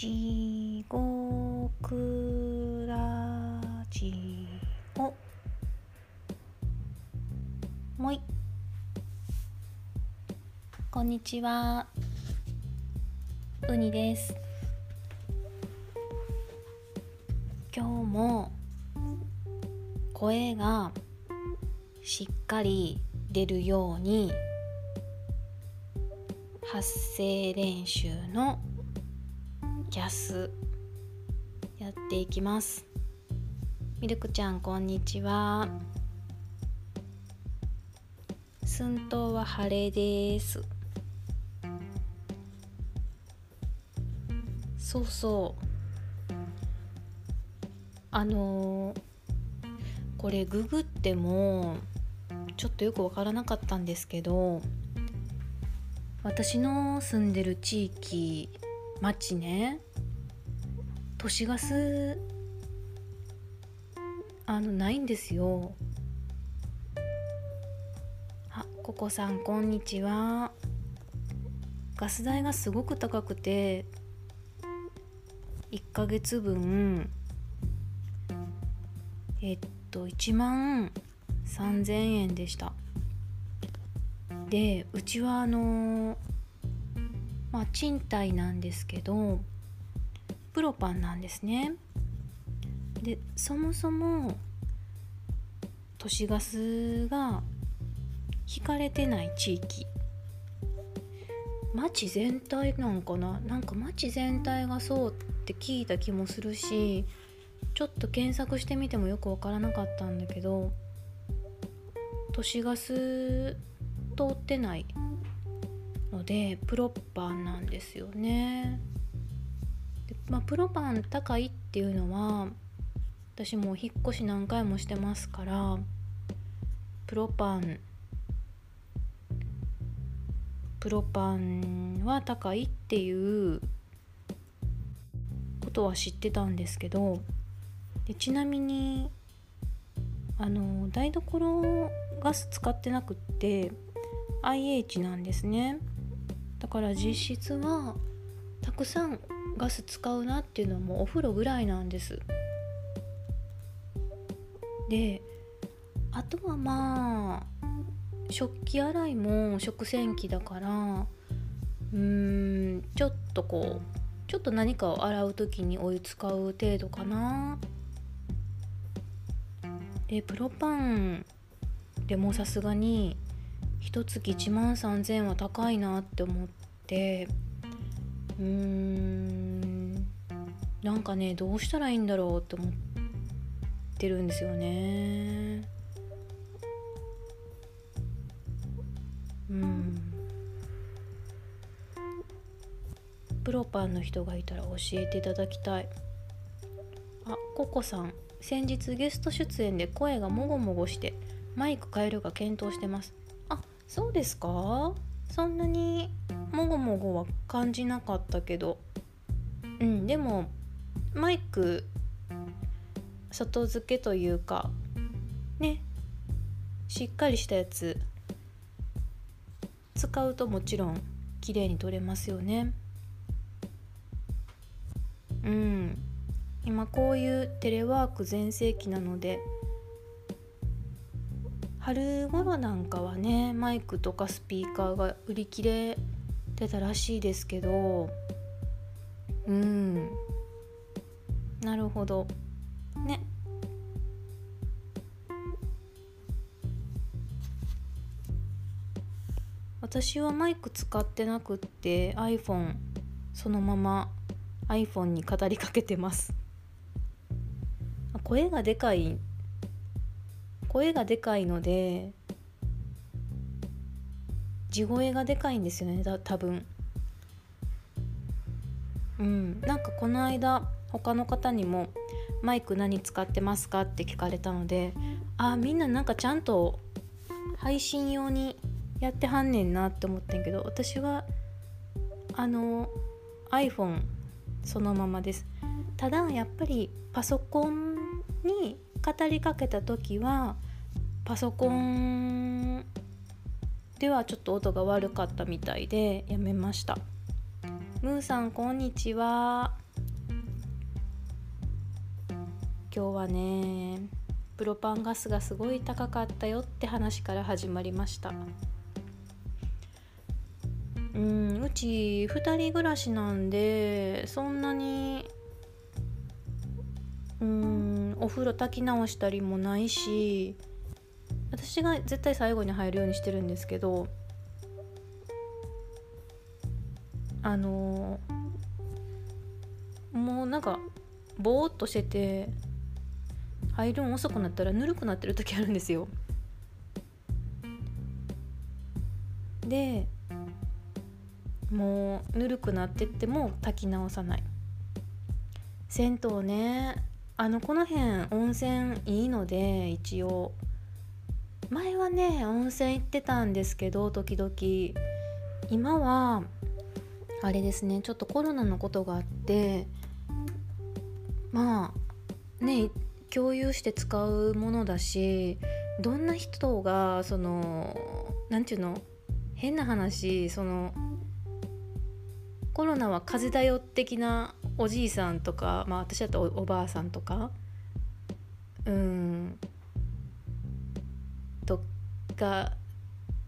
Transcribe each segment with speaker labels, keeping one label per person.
Speaker 1: 地獄ラジオもい。こんにちは。うにです。今日も声がしっかり出るように発声練習のキャスやっていきます。ミルクちゃんこんにちは。寸東は晴れです。そうそう。あのー、これググってもちょっとよくわからなかったんですけど私の住んでる地域町ね。都市ガスあのないんですよ。あココさんこんにちは。ガス代がすごく高くて1ヶ月分えっと1万3000円でした。でうちはあのまあ賃貸なんですけどプロパンなんですね。でそもそも都市ガスが引かれてない地域。町全体なんかな？なんか町全体がそうって聞いた気もするしちょっと検索してみてもよく分からなかったんだけど都市ガス通ってないのでプロパンなんですよね。まあ、プロパン高いっていうのは私もう引っ越し何回もしてますからプロパンプロパンは高いっていうことは知ってたんですけどでちなみにあの台所ガス使ってなくって IH なんですね。だから実質はたくさんガス使うなっていうのはもうお風呂ぐらいなんです。であとはまあ食器洗いも食洗機だからうーんちょっとこうちょっと何かを洗う時にお湯使う程度かな。でプロパンでもさすがに一月1万3000は高いなって思ってうーん。なんかねどうしたらいいんだろうって思ってるんですよね。うん。プロパンの人がいたら教えていただきたい。あココさん。先日ゲスト出演で声がもごもごしてマイク変えるか検討してます。あそうですか？そんなにもごもごは感じなかったけど。うんでもマイク外付けというかねしっかりしたやつ使うともちろん綺麗に撮れますよね。うん。今こういうテレワーク全盛期なので春頃なんかはねマイクとかスピーカーが売り切れてたらしいですけどうん。なるほど。ね。私はマイク使ってなくって iPhone そのまま iPhone に語りかけてます。声がでかい。声がでかいので地声がでかいんですよねだ多分。うん。なんかこの間他の方にも「マイク何使ってますか?」って聞かれたのであみんななんかちゃんと配信用にやってはんねんなって思ってんけど私はあの iPhone そのままです。ただやっぱりパソコンに語りかけた時はパソコンではちょっと音が悪かったみたいでやめました。ムーさんこんにちは。今日はねプロパンガスがすごい高かったよって話から始まりました。うんうち2人暮らしなんでそんなにうんお風呂炊き直したりもないし私が絶対最後に入るようにしてるんですけどあのもうなんかぼーっとしてて入るん遅くなったらぬるくなってる時あるんですよ。でもうぬるくなってっても炊き直さない。銭湯ねあのこの辺温泉いいので一応。前はね温泉行ってたんですけど時々。今はあれですねちょっとコロナのことがあってまあね共有して使うものだしどんな人がその何て言うの変な話そのコロナは風邪だよ的なおじいさんとか、まあ、私だとおばあさんとかうんとか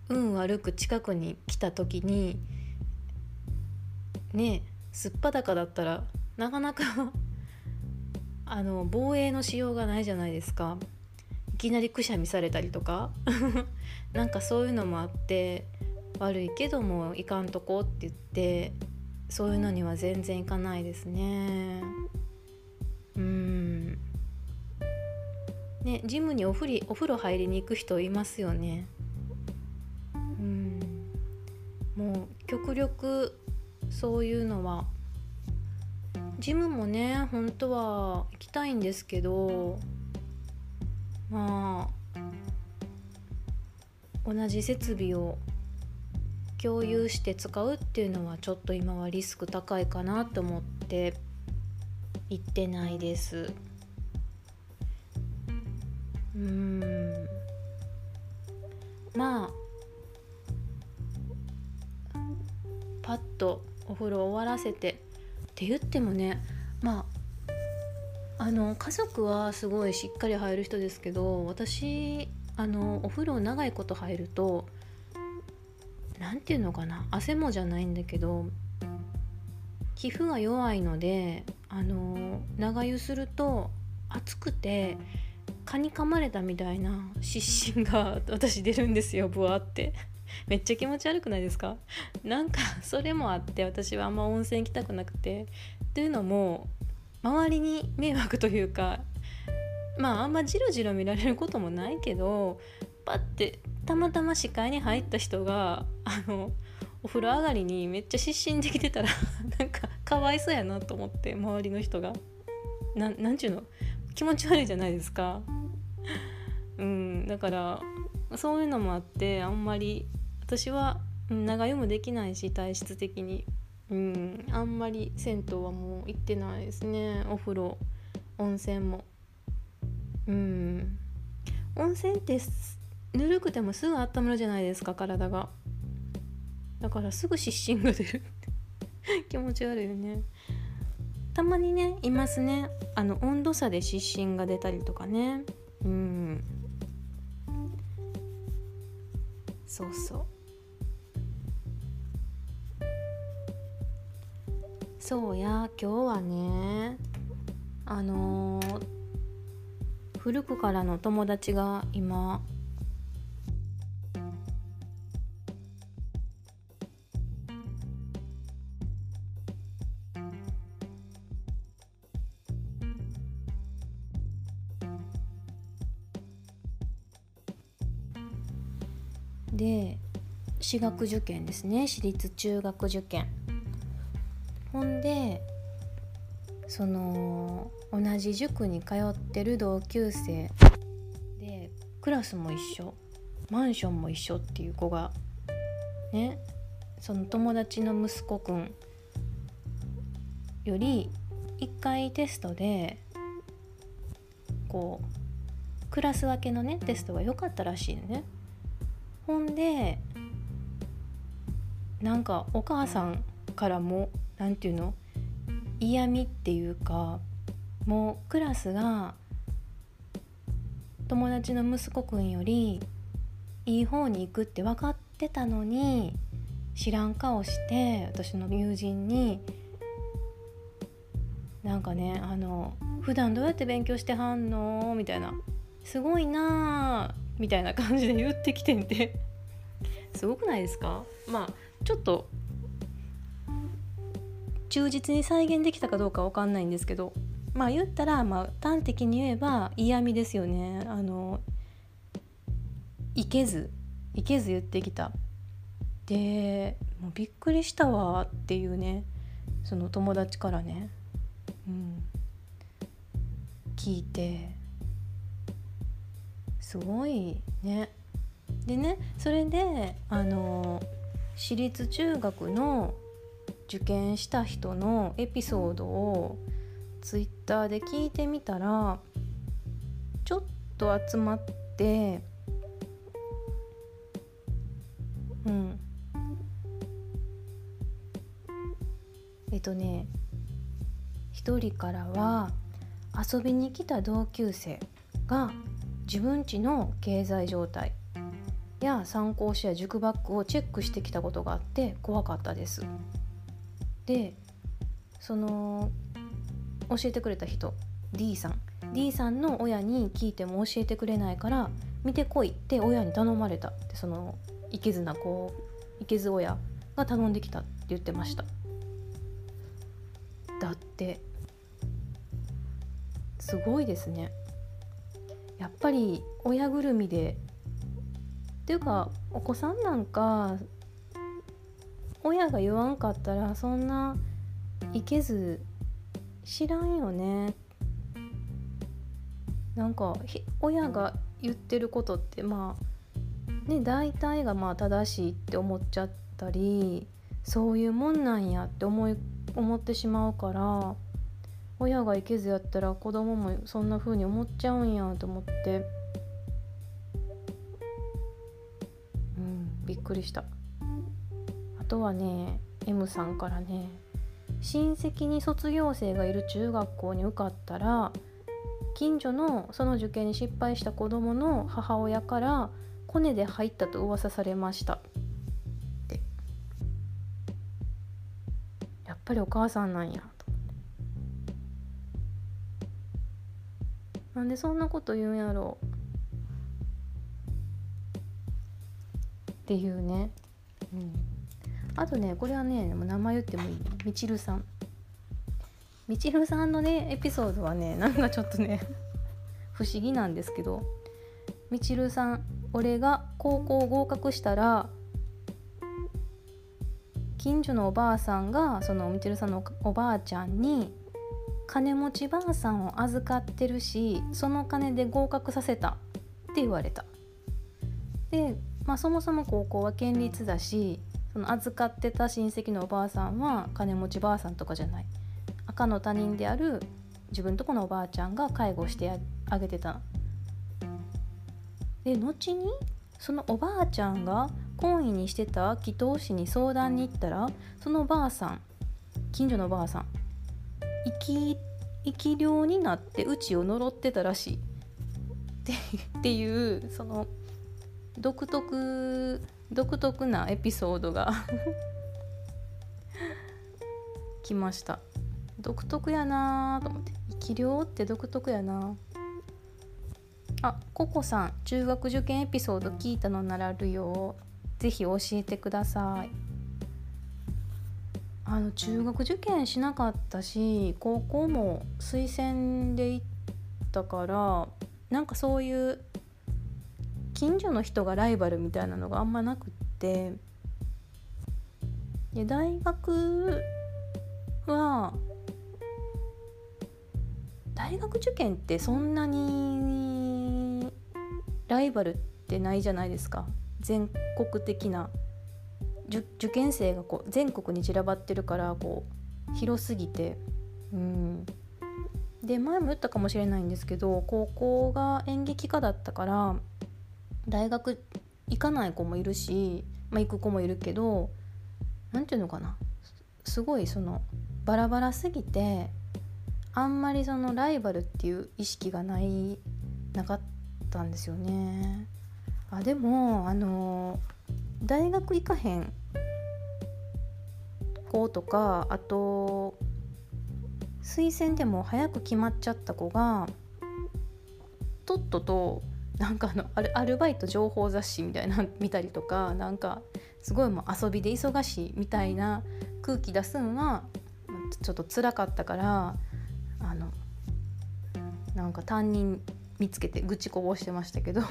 Speaker 1: 運悪く近くに来た時にねすっぱだかだったらなかなかあの防衛のしようがないじゃないですか。いきなりくしゃみされたりとか。なんかそういうのもあって悪いけどもいかんとこって言ってそういうのには全然いかないですね。うん。ねジムにおふりお風呂入りに行く人いますよね。うん。もう極力そういうのはジムもね本当は行きたいんですけどまあ同じ設備を共有して使うっていうのはちょっと今はリスク高いかなと思って行ってないです。うん。まあパッとお風呂終わらせてって言ってもねまああの家族はすごいしっかり入る人ですけど私あのお風呂長いこと入ると何て言うのかな汗もじゃないんだけど皮膚が弱いのであの長湯すると熱くて蚊に噛まれたみたいな湿疹が 私出るんですよブワって。めっちゃ気持ち悪くないですか？なんかそれもあって私はあんま温泉行きたくなくて。というのも周りに迷惑というかまああんまジロジロ見られることもないけどパッてたまたま視界に入った人があのお風呂上がりにめっちゃ失神できてたら なんかかわいそうやなと思って周りの人が。ななんちゅうの？気持ち悪いじゃないですか。うんだからそういうのもあってあんまり私は長湯もできないし体質的に。うんあんまり銭湯はもう行ってないですね。お風呂温泉も。うん。温泉ってぬるくてもすぐ温まるじゃないですか体が。だからすぐ湿疹が出る 気持ち悪いよね。たまにねいますね。あの温度差で湿疹が出たりとかね。うん。そうそう。そうや今日はねあのー、古くからの友達が今で私学受験ですね。私立中学受験。ほんでその同じ塾に通ってる同級生でクラスも一緒マンションも一緒っていう子がねその友達の息子くんより1回テストでこうクラス分けのねテストが良かったらしいね。ほんでなんかお母さんからも何て言うの？嫌味っていうかもうクラスが友達の息子くんよりいい方に行くって分かってたのに知らん顔して私の友人になんかねあの普段どうやって勉強してはんの？みたいな。すごいなみたいな感じで言ってきてんて。すごくないですか？まあちょっと忠実に再現できたかどうかわかんないんですけどまあ言ったら、まあ、端的に言えば嫌味ですよね。あのいけずいけず言ってきた。でもうびっくりしたわっていうねその友達からね、うん、聞いてすごいね。でねそれであの私立中学の受験した人のエピソードをツイッターで聞いてみたらちょっと集まってうんえっとね一人からは遊びに来た同級生が自分家の経済状態や参考書や塾バッグをチェックしてきたことがあって怖かったです。でその教えてくれた人 D さん。D さんの親に聞いても教えてくれないから見てこいって親に頼まれた。ってそのいけずな子いけず親が頼んできたって言ってました。だってすごいですね。やっぱり親ぐるみでっていうかお子さんなんか親が言わんかったらそんないけず知らんよね。なんか親が言ってることってまあね大体がまあ正しいって思っちゃったりそういうもんなんやって思い思ってしまうから親がいけずやったら子供もそんな風に思っちゃうんやと思って。うんびっくりした。とはね M さんからね親戚に卒業生がいる中学校に受かったら近所のその受験に失敗した子供の母親からコネで入ったと噂されました。って。やっぱりお母さんなんや。となんでそんなこと言うんやろ。うっていうね、うん、あとねこれはね名前言ってもいい？みちるさん。みちるさんのねエピソードはねなんかちょっとね 不思議なんですけど。みちるさん俺が高校合格したら近所のおばあさんがそのみちるさんのおばあちゃんに金持ちばあさんを預かってるしその金で合格させたって言われた。でまあそもそも高校は県立だしその預かってた親戚のおばあさんは金持ちばあさんとかじゃない。赤の他人である自分とこのおばあちゃんが介護してあげてた。で後にそのおばあちゃんが懇意にしてた祈祷師に相談に行ったらそのばあさん近所のばあさん生き生き量になってうちを呪ってたらしい。っていうその独特独特なエピソードが来ました。独特やなと思って。生き量って独特やな。あココさん中学受験エピソード聞いたのならあるよ。ぜひ教えてください。あの中学受験しなかったし高校も推薦で行ったからなんかそういう近所の人がライバルみたいなのがあんまなくって。で大学は大学受験ってそんなにライバルってないじゃないですか。全国的な。受験生がこう全国に散らばってるからこう広すぎて。うん。で前も言ったかもしれないんですけど高校が演劇科だったから大学行かない子もいるし、まあ、行く子もいるけど何て言うのかなすごいそのバラバラすぎてあんまりそのライバルっていう意識がないなかったんですよね。あでもあの大学行かへん子とかあと推薦でも早く決まっちゃった子がとっととなんかあのアルバイト情報雑誌みたいな 見たりとかなんかすごいもう遊びで忙しいみたいな空気出すんはちょっと辛かったからあのなんか担任見つけて愚痴こぼしてましたけど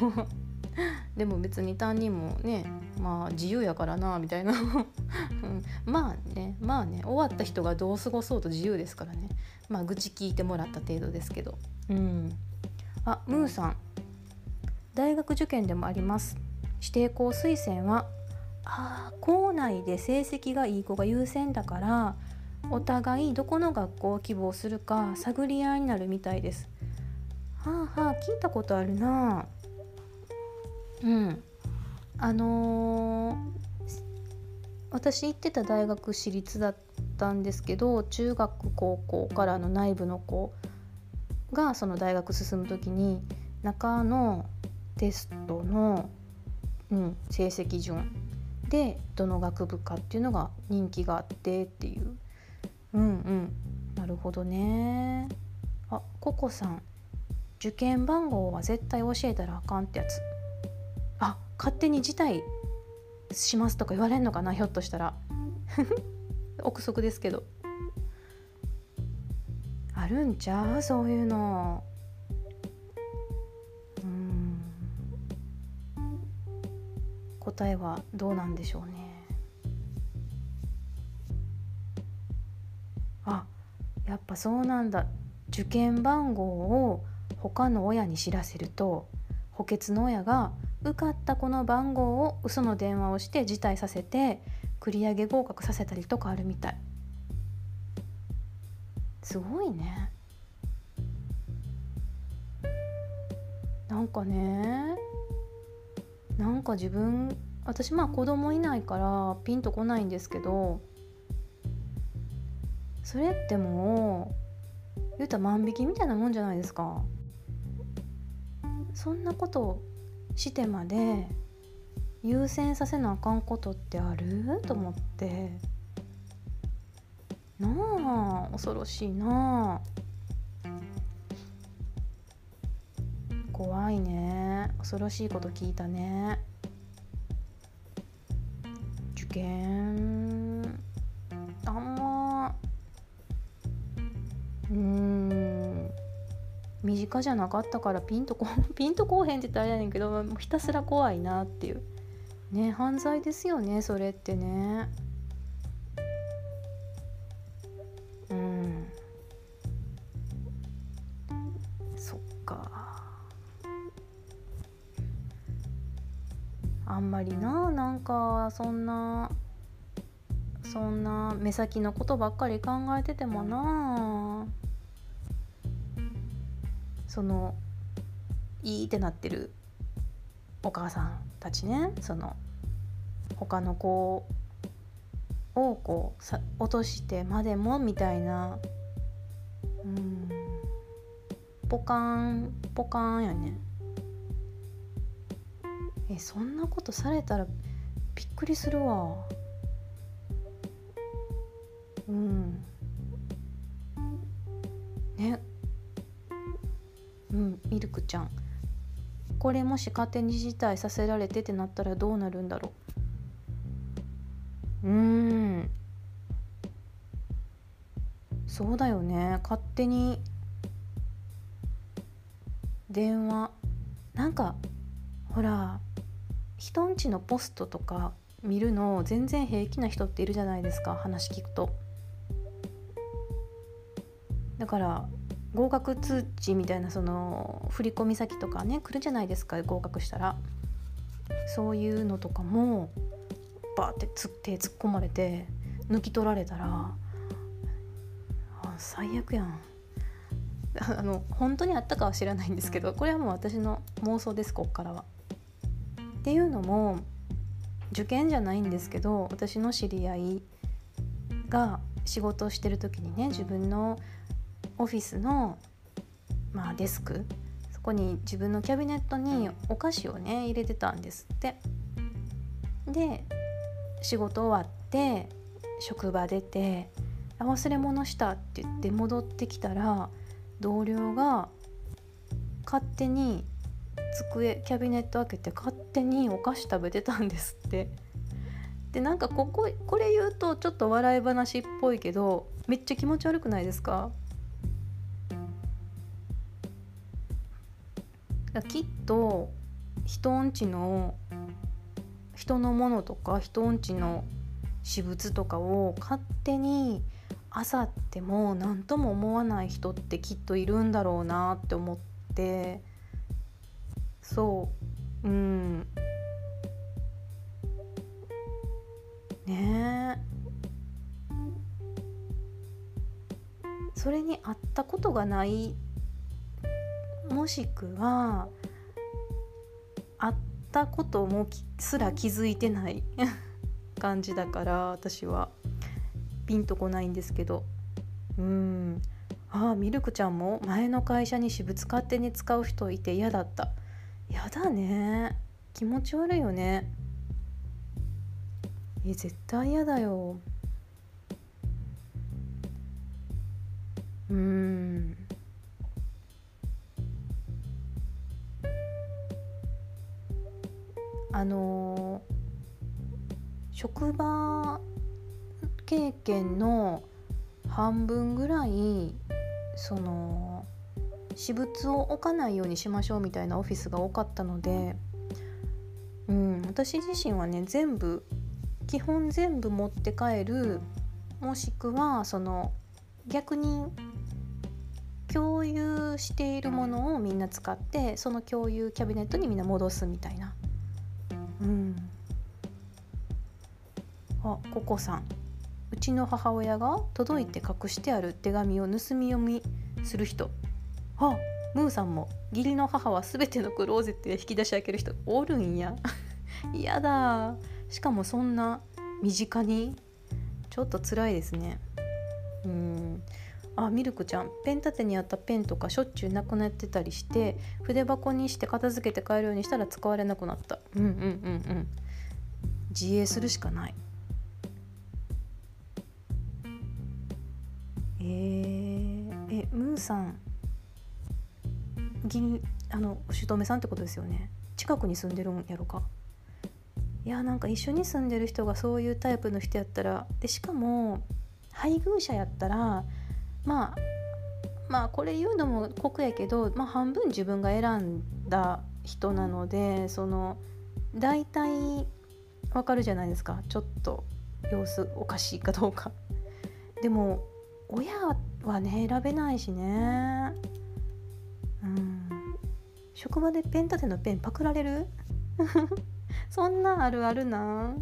Speaker 1: でも別に担任もねまあ自由やからなみたいな、うん、まあねまあね終わった人がどう過ごそうと自由ですからね。まあ愚痴聞いてもらった程度ですけど。うん。あムーさん。大学受験でもあります。指定校推薦はあ校内で成績がいい子が優先だからお互いどこの学校を希望するか探り合いになるみたいです。はあはあ聞いたことあるな。うん。あのー、私行ってた大学私立だったんですけど中学高校からの内部の子がその大学進む時に中のテストの、うん、成績順でどの学部かっていうのが人気があってっていう。うんうん。なるほどね。あココさん。受験番号は絶対教えたらあかんってやつ。あ勝手に辞退しますとか言われんのかなひょっとしたら。憶測ですけど。あるんちゃう？そういうの。答えはどうなんでしょうね。あやっぱそうなんだ。受験番号を他の親に知らせると補欠の親が受かったこの番号を嘘の電話をして辞退させて繰り上げ合格させたりとかあるみたい。すごいね。なんかねなんか自分私まあ子供いないからピンとこないんですけどそれってもう言うたら万引きみたいなもんじゃないですか。そんなことしてまで優先させなあかんことってある？と思って。なあ恐ろしいなあ。怖いね。恐ろしいこと聞いたね。受験。あんま。うん。身近じゃなかったからピンとこ ピンとこうへんって言ったらあれやねんけどひたすら怖いなっていう。ね犯罪ですよねそれってね。そんなそんな目先のことばっかり考えててもな。そのいいってなってるお母さんたちね。その他の子をこうさ落としてまでもみたいな。うん。ポカンポカンやねえそんなことされたらびっくりするわ。うん。ね。うんミルクちゃん。これもし勝手に辞退させられてってなったらどうなるんだろう。うん。そうだよね。勝手に。電話。なんかほら。人んちのポストとか見るの全然平気な人っているじゃないですか。話聞くと。だから合格通知みたいなその振込先とかね来るじゃないですか合格したら。そういうのとかもバーってつ手突っ込まれて抜き取られたらあ最悪やん。あの本当にあったかは知らないんですけどこれはもう私の妄想ですこっからは。っていうのも受験じゃないんですけど私の知り合いが仕事をしてる時にね自分のオフィスの、まあ、デスクそこに自分のキャビネットにお菓子をね入れてたんですって。で仕事終わって職場出て「忘れ物した」って言って戻ってきたら同僚が勝手に机キャビネット開けて勝手にお菓子食べてたんですって。でなんかこここれ言うとちょっと笑い話っぽいけどめっちゃ気持ち悪くないですか？きっと人んちの人のものとか人んちの私物とかを勝手にあさっても何とも思わない人ってきっといるんだろうなって思って。そう。うん。ね。えそれに会ったことがない。もしくは会ったこともすら気づいてない。感じだから私は。ピンとこないんですけど。うん。ああミルクちゃんも前の会社に私物勝手に使う人いて嫌だった。嫌だね。気持ち悪いよね。え絶対嫌だよ。うん。あの職場経験の半分ぐらいその私物を置かないようにしましょうみたいなオフィスが多かったので、うん、私自身はね全部基本全部持って帰るもしくはその逆に共有しているものをみんな使ってその共有キャビネットにみんな戻すみたいなうんあココさんうちの母親が届いて隠してある手紙を盗み読みする人あムーさんも義理の母は全てのクローゼットへ引き出し開ける人おるんや。やだ。しかもそんな身近にちょっと辛いですね。うん。あミルクちゃん。ペン立てにあったペンとかしょっちゅうなくなってたりして筆箱にして片付けて帰るようにしたら使われなくなった。うんうんうんうん。自衛するしかない。えー、えムーさん。銀あのお姑さんってことですよね。近くに住んでるんやろか。いやなんか一緒に住んでる人がそういうタイプの人やったらでしかも配偶者やったらまあまあこれ言うのも酷やけど、まあ、半分自分が選んだ人なのでその大体わかるじゃないですか。ちょっと様子おかしいかどうか。でも親はね選べないしね。うん。職場でペン立てのペンパクられる？そんなあるあるな。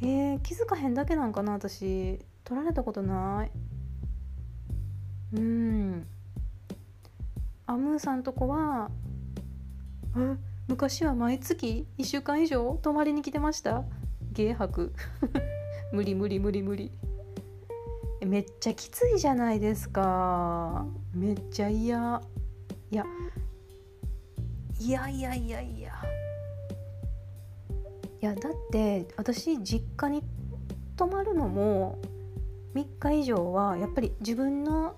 Speaker 1: えー、気づかへんだけなんかな私。取られたことない。うん。アムーさんとこは昔は毎月1週間以上泊まりに来てました。芸泊 無理無理無理無理。めっちゃきついじゃないですか。めっちゃ嫌。いや。いやいやいやいや。いやだって私実家に泊まるのも3日以上はやっぱり自分の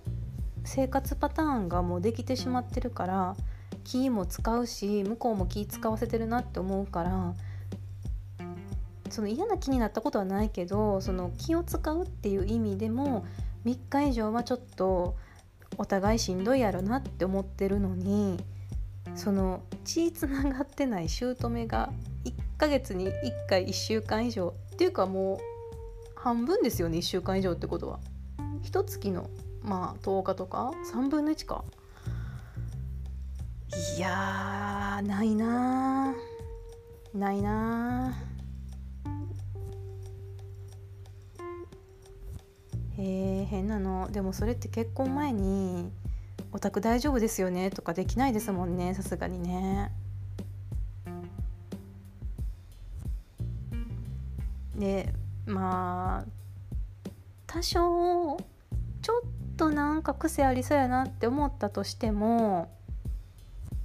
Speaker 1: 生活パターンがもうできてしまってるから気も使うし向こうも気使わせてるなって思うからその嫌な気になったことはないけどその気を使うっていう意味でも3日以上はちょっとお互いしんどいやろなって思ってるのにその血つながってない姑が1ヶ月に1回1週間以上っていうかもう半分ですよね1週間以上ってことは。一月のまあ10日とか3分の1か。いやないなないなへえ変なのでもそれって結婚前にお宅大丈夫ですよね？とかできないですもんねさすがにね。でまあ多少ちょっとなんか癖ありそうやなって思ったとしても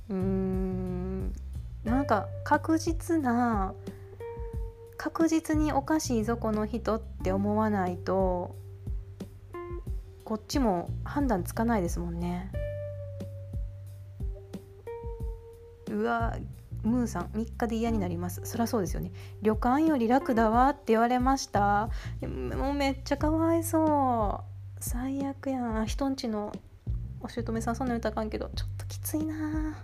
Speaker 1: うーんなんか確実な確実におかしいぞこの人って思わないとこっちも判断つかないですもんね。うわムーさん3日で嫌になります。そりゃそうですよね。旅館より楽だわって言われました。もうめっちゃかわいそう。最悪やん。人んちのお姑さんそんな歌あかんけど。ちょっときついな。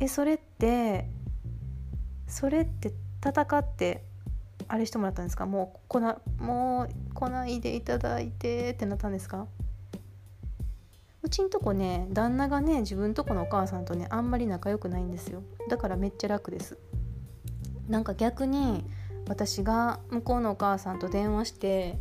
Speaker 1: えそれってそれって戦ってあれしてもらったんですか？もうこなもう来ないでいただいてってなったんですか？うちんとこね旦那がね自分とこのお母さんとねあんまり仲良くないんですよ。だからめっちゃ楽です。なんか逆に私が向こうのお母さんと電話して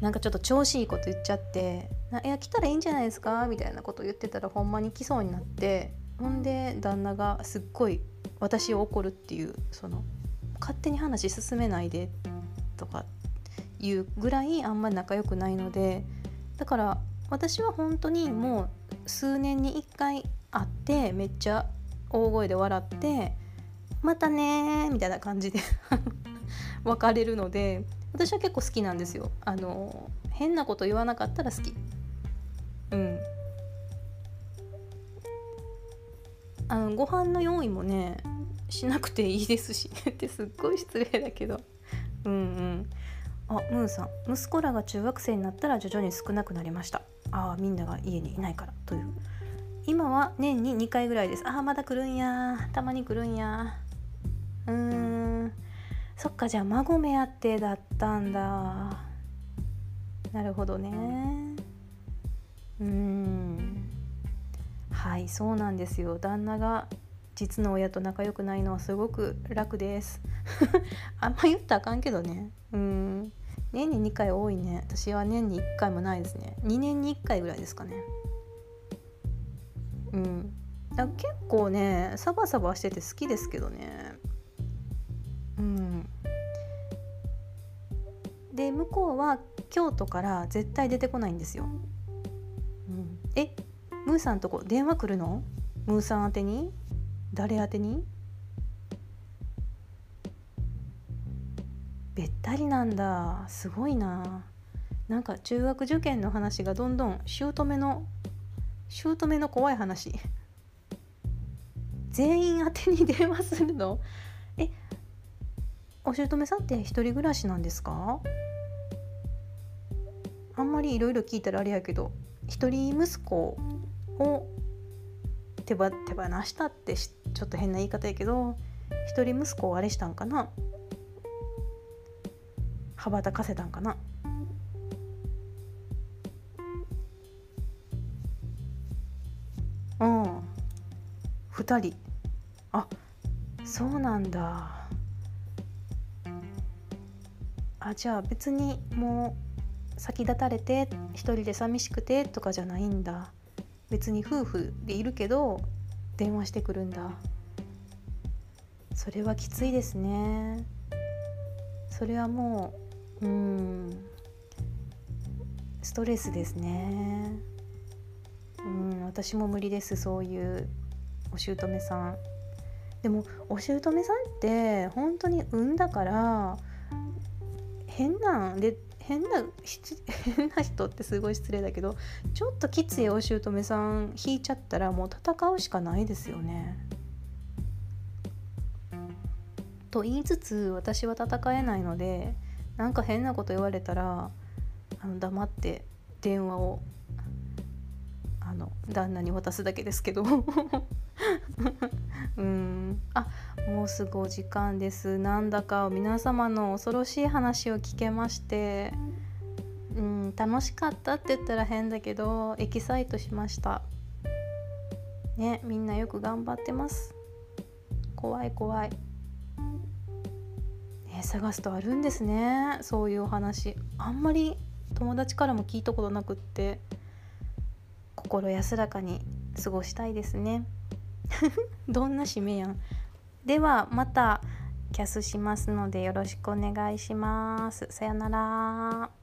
Speaker 1: なんかちょっと調子いいこと言っちゃって「いや来たらいいんじゃないですか?」みたいなこと言ってたらほんまに来そうになって。ほんで旦那がすっごい私を怒るっていうその勝手に話進めないでとかいうぐらいあんまり仲良くないのでだから私は本当にもう数年に1回会ってめっちゃ大声で笑って「またね」みたいな感じで 別れるので私は結構好きなんですよ。あの変なこと言わなかったら好き。うん。あのご飯の用意もねしなくていいですしってすっごい失礼だけど。うんうん。あムーさん。息子らが中学生になったら徐々に少なくなりました。ああみんなが家にいないから。という。今は年に2回ぐらいです。ああまだ来るんやたまに来るんやうーん。そっかじゃあ孫目当てだったんだ。なるほどね。うん。はいそうなんですよ。旦那が実の親と仲良くないのはすごく楽です。あんま言ったらあかんけどね。うん。年に2回多いね。私は年に1回もないですね。2年に1回ぐらいですかね。うん。だ結構ねサバサバしてて好きですけどね。うん。で向こうは京都から絶対出てこないんですよ、うん、えムーさんとこ電話来るの？ムーさん宛てに？誰宛に？べったりなんだ。すごいな。なんか中学受験の話がどんどん姑の姑の怖い話。全員宛てに電話するの？えお姑さんって一人暮らしなんですか？あんまりいろいろ聞いたらあれやけど一人息子を手ば手放したってちょっと変な言い方やけど一人息子をあれしたんかな？羽ばたかせたんかな？うん。2人。あそうなんだ。あじゃあ別にもう先立たれて一人で寂しくてとかじゃないんだ。別に夫婦でいるけど電話してくるんだ。それはきついですね。それはもううんストレスですね。うん私も無理ですそういうお姑さん。でもお姑さんって本当に産んだから変なんで変な 変な人ってすごい失礼だけどちょっときついお姑さん引いちゃったらもう戦うしかないですよね。と言いつつ私は戦えないのでなんか変なこと言われたらあの黙って電話をあの旦那に渡すだけですけど うん。あもうすぐお時間です。なんだか皆様の恐ろしい話を聞けまして。うん楽しかったって言ったら変だけどエキサイトしました。ねみんなよく頑張ってます。怖い怖い。ね探すとあるんですね。そういうお話。あんまり友達からも聞いたことなくって心安らかに過ごしたいですね。どんな締めやん。ではまたキャスしますのでよろしくお願いします。さよなら。